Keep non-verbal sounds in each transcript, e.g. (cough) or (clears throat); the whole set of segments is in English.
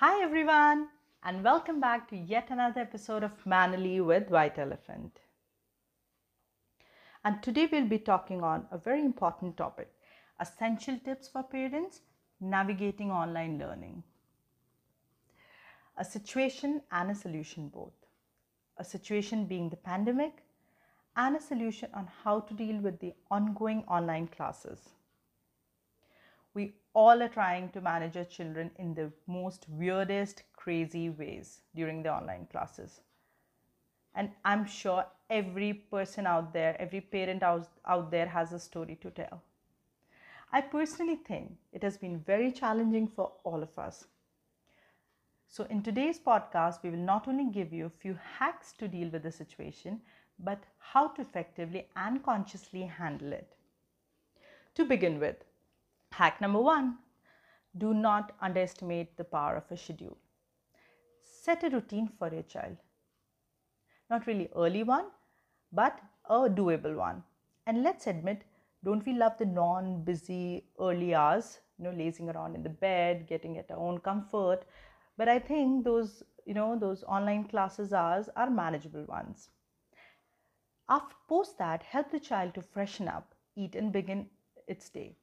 Hi, everyone, and welcome back to yet another episode of Manly with White Elephant. And today we'll be talking on a very important topic essential tips for parents navigating online learning. A situation and a solution, both. A situation being the pandemic, and a solution on how to deal with the ongoing online classes. All are trying to manage our children in the most weirdest, crazy ways during the online classes. And I'm sure every person out there, every parent out, out there has a story to tell. I personally think it has been very challenging for all of us. So, in today's podcast, we will not only give you a few hacks to deal with the situation, but how to effectively and consciously handle it. To begin with, hack number one do not underestimate the power of a schedule. Set a routine for your child. Not really early one, but a doable one. And let's admit, don't we love the non-busy early hours, you know, lazing around in the bed, getting at our own comfort. But I think those, you know, those online classes hours are manageable ones. After post that, help the child to freshen up, eat, and begin its day.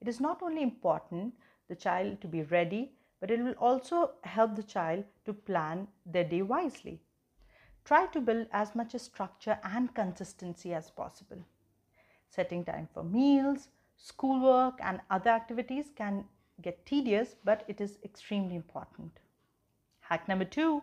It is not only important the child to be ready, but it will also help the child to plan their day wisely. Try to build as much structure and consistency as possible. Setting time for meals, schoolwork, and other activities can get tedious, but it is extremely important. Hack number two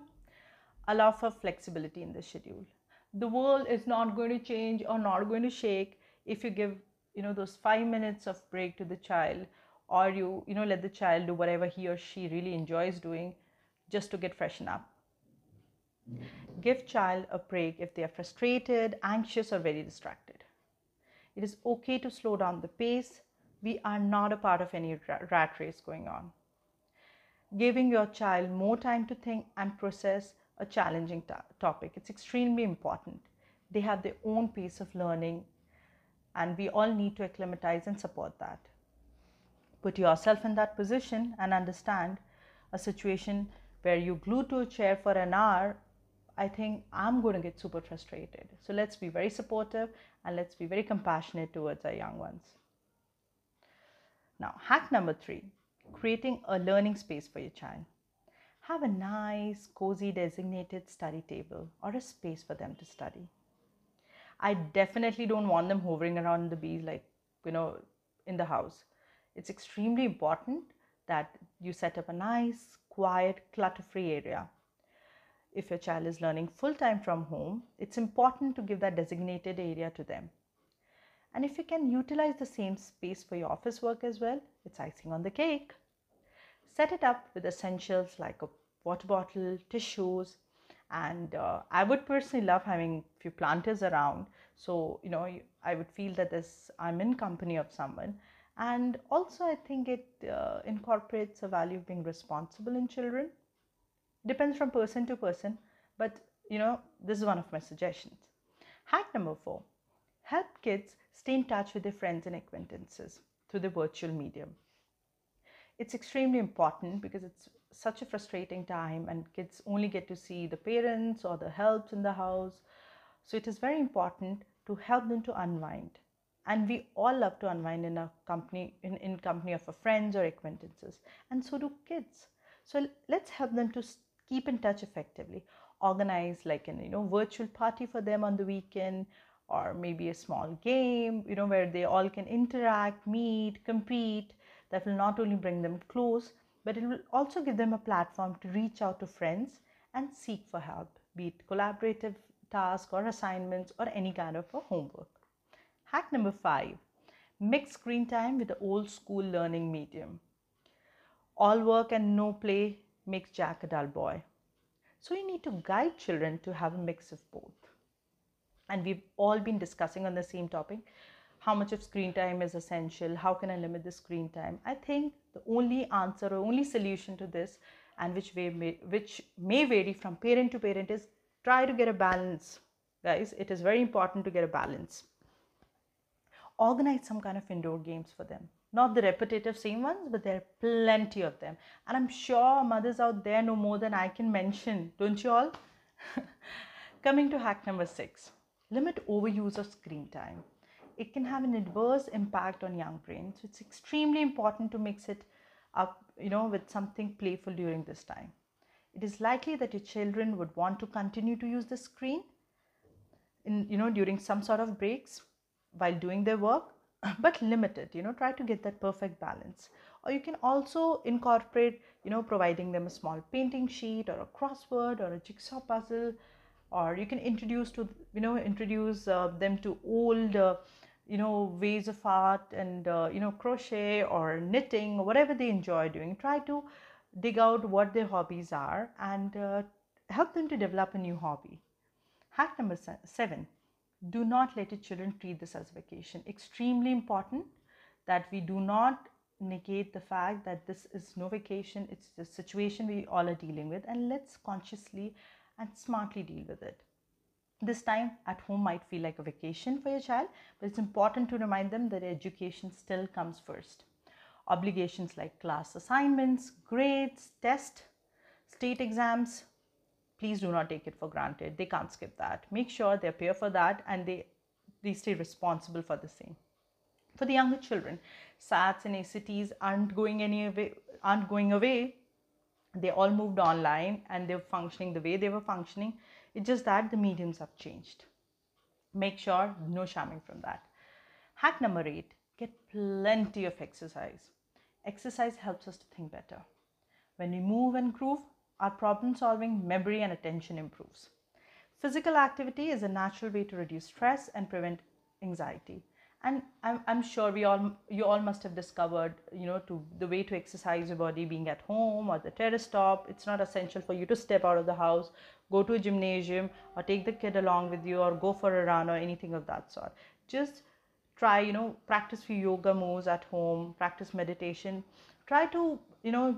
allow for flexibility in the schedule. The world is not going to change or not going to shake if you give you know those five minutes of break to the child or you you know let the child do whatever he or she really enjoys doing just to get freshen up. Give child a break if they are frustrated anxious or very distracted. It is okay to slow down the pace. We are not a part of any rat race going on. Giving your child more time to think and process a challenging topic it's extremely important. They have their own pace of learning and we all need to acclimatize and support that put yourself in that position and understand a situation where you glued to a chair for an hour I think I'm going to get super frustrated. So let's be very supportive and let's be very compassionate towards our young ones. Now, hack number three creating a learning space for your child. Have a nice, cozy, designated study table or a space for them to study. I definitely don't want them hovering around the bees like, you know, in the house. It's extremely important that you set up a nice, quiet, clutter free area. If your child is learning full time from home, it's important to give that designated area to them. And if you can utilize the same space for your office work as well, it's icing on the cake. Set it up with essentials like a water bottle, tissues, and uh, i would personally love having a few planters around. So you know i would feel that this i'm in company of someone. And also i think it uh, incorporates a value of being responsible in children. Depends from person to person but you know this is one of my suggestions. Hack number four help kids stay in touch with their friends and acquaintances through the virtual medium. It's extremely important because it's such a frustrating time and kids only get to see the parents or the helps in the house. So it is very important to help them to unwind. And we all love to unwind in a company in, in company of a friends or acquaintances and so do kids. So let's help them to keep in touch effectively. Organize like an you know virtual party for them on the weekend or maybe a small game you know where they all can interact meet compete. That will not only bring them close but it will also give them a platform to reach out to friends and seek for help, be it collaborative tasks or assignments or any kind of a homework. Hack number five mix screen time with the old school learning medium. All work and no play makes Jack a dull boy. So you need to guide children to have a mix of both. And we've all been discussing on the same topic how much of screen time is essential how can i limit the screen time i think the only answer or only solution to this and which may, which may vary from parent to parent is try to get a balance guys it is very important to get a balance organize some kind of indoor games for them not the repetitive same ones, but there are plenty of them. And I'm sure mothers out there know more than I can mention, don't you all? (laughs) Coming to hack number six limit overuse of screen time. It can have an adverse impact on young brains. So it's extremely important to mix it up, you know, with something playful during this time. It is likely that your children would want to continue to use the screen in, you know, during some sort of breaks while doing their work (laughs) but limit it you know try to get that perfect balance or you can also incorporate you know providing them a small painting sheet or a crossword or a jigsaw puzzle or you can introduce to you know introduce uh, them to old uh, you know ways of art and uh, you know crochet or knitting or whatever they enjoy doing. Try to dig out what their hobbies are and uh, help them to develop a new hobby. Hack number seven do not let your children treat this as a vacation. Extremely important that we do not negate the fact that this is no vacation. It's the situation we all are dealing with and let's consciously and smartly deal with it this time at home might feel like a vacation for your child but it's important to remind them that education still comes first. Obligations like class assignments grades tests, state exams please do not take it for granted. They can't skip that. Make sure they appear for that and they they stay responsible for the same. For the younger children sats and acts aren't going any away aren't going away. They all moved online and they're functioning the way they were functioning it's just that the mediums have changed make sure no shamming from that hack number eight get plenty of exercise exercise helps us to think better when we move and groove our problem solving, memory, and attention improves. Physical activity is a natural way to reduce stress and prevent anxiety. And I'm, I'm sure we all you all must have discovered, you know, to the way to exercise your body being at home or the terrace top. It's not essential for you to step out of the house, go to a gymnasium, or take the kid along with you, or go for a run or anything of that sort. Just try, you know, practice few yoga moves at home, practice meditation. Try to, you know,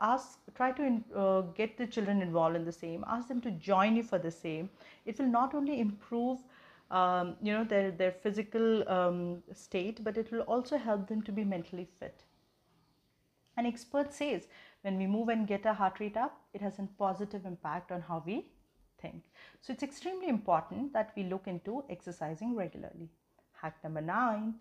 ask try to uh, get the children involved in the same ask them to join you for the same it will not only improve um, you know their their physical um, state but it will also help them to be mentally fit. An expert says when we move and get our heart rate up it has a positive impact on how we think. So it's extremely important that we look into exercising regularly. Hack number 9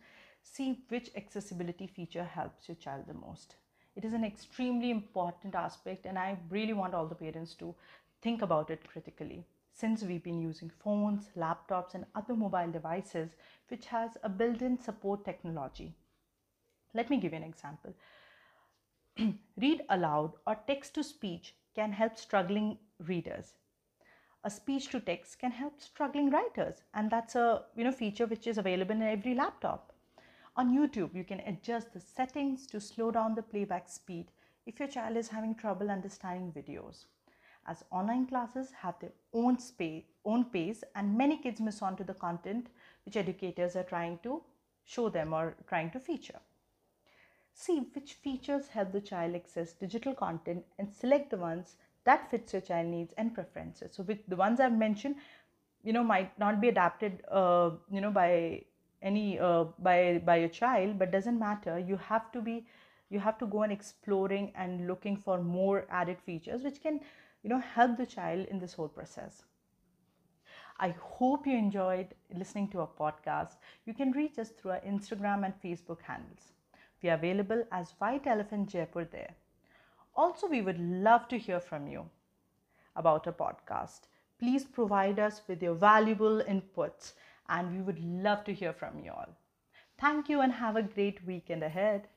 see which accessibility feature helps your child the most. It is an extremely important aspect, and I really want all the parents to think about it critically. Since we've been using phones, laptops, and other mobile devices which has a built in support technology. Let me give you an example. (clears throat) Read aloud or text to speech can help struggling readers a speech to text can help struggling writers and that's a you know feature which is available in every laptop on YouTube, you can adjust the settings to slow down the playback speed if your child is having trouble understanding videos. As online classes have their own, space, own pace and many kids miss on to the content which educators are trying to show them or trying to feature. See which features help the child access digital content and select the ones that fits your child needs and preferences. So with the ones I've mentioned, you know, might not be adapted, uh, you know, by any uh, by by a child but doesn't matter you have to be you have to go and exploring and looking for more added features which can you know help the child in this whole process. I hope you enjoyed listening to our podcast. You can reach us through our instagram and facebook handles. We are available as white elephant jaipur there. Also we would love to hear from you about a podcast. Please provide us with your valuable inputs and we would love to hear from you all. Thank you and have a great weekend ahead.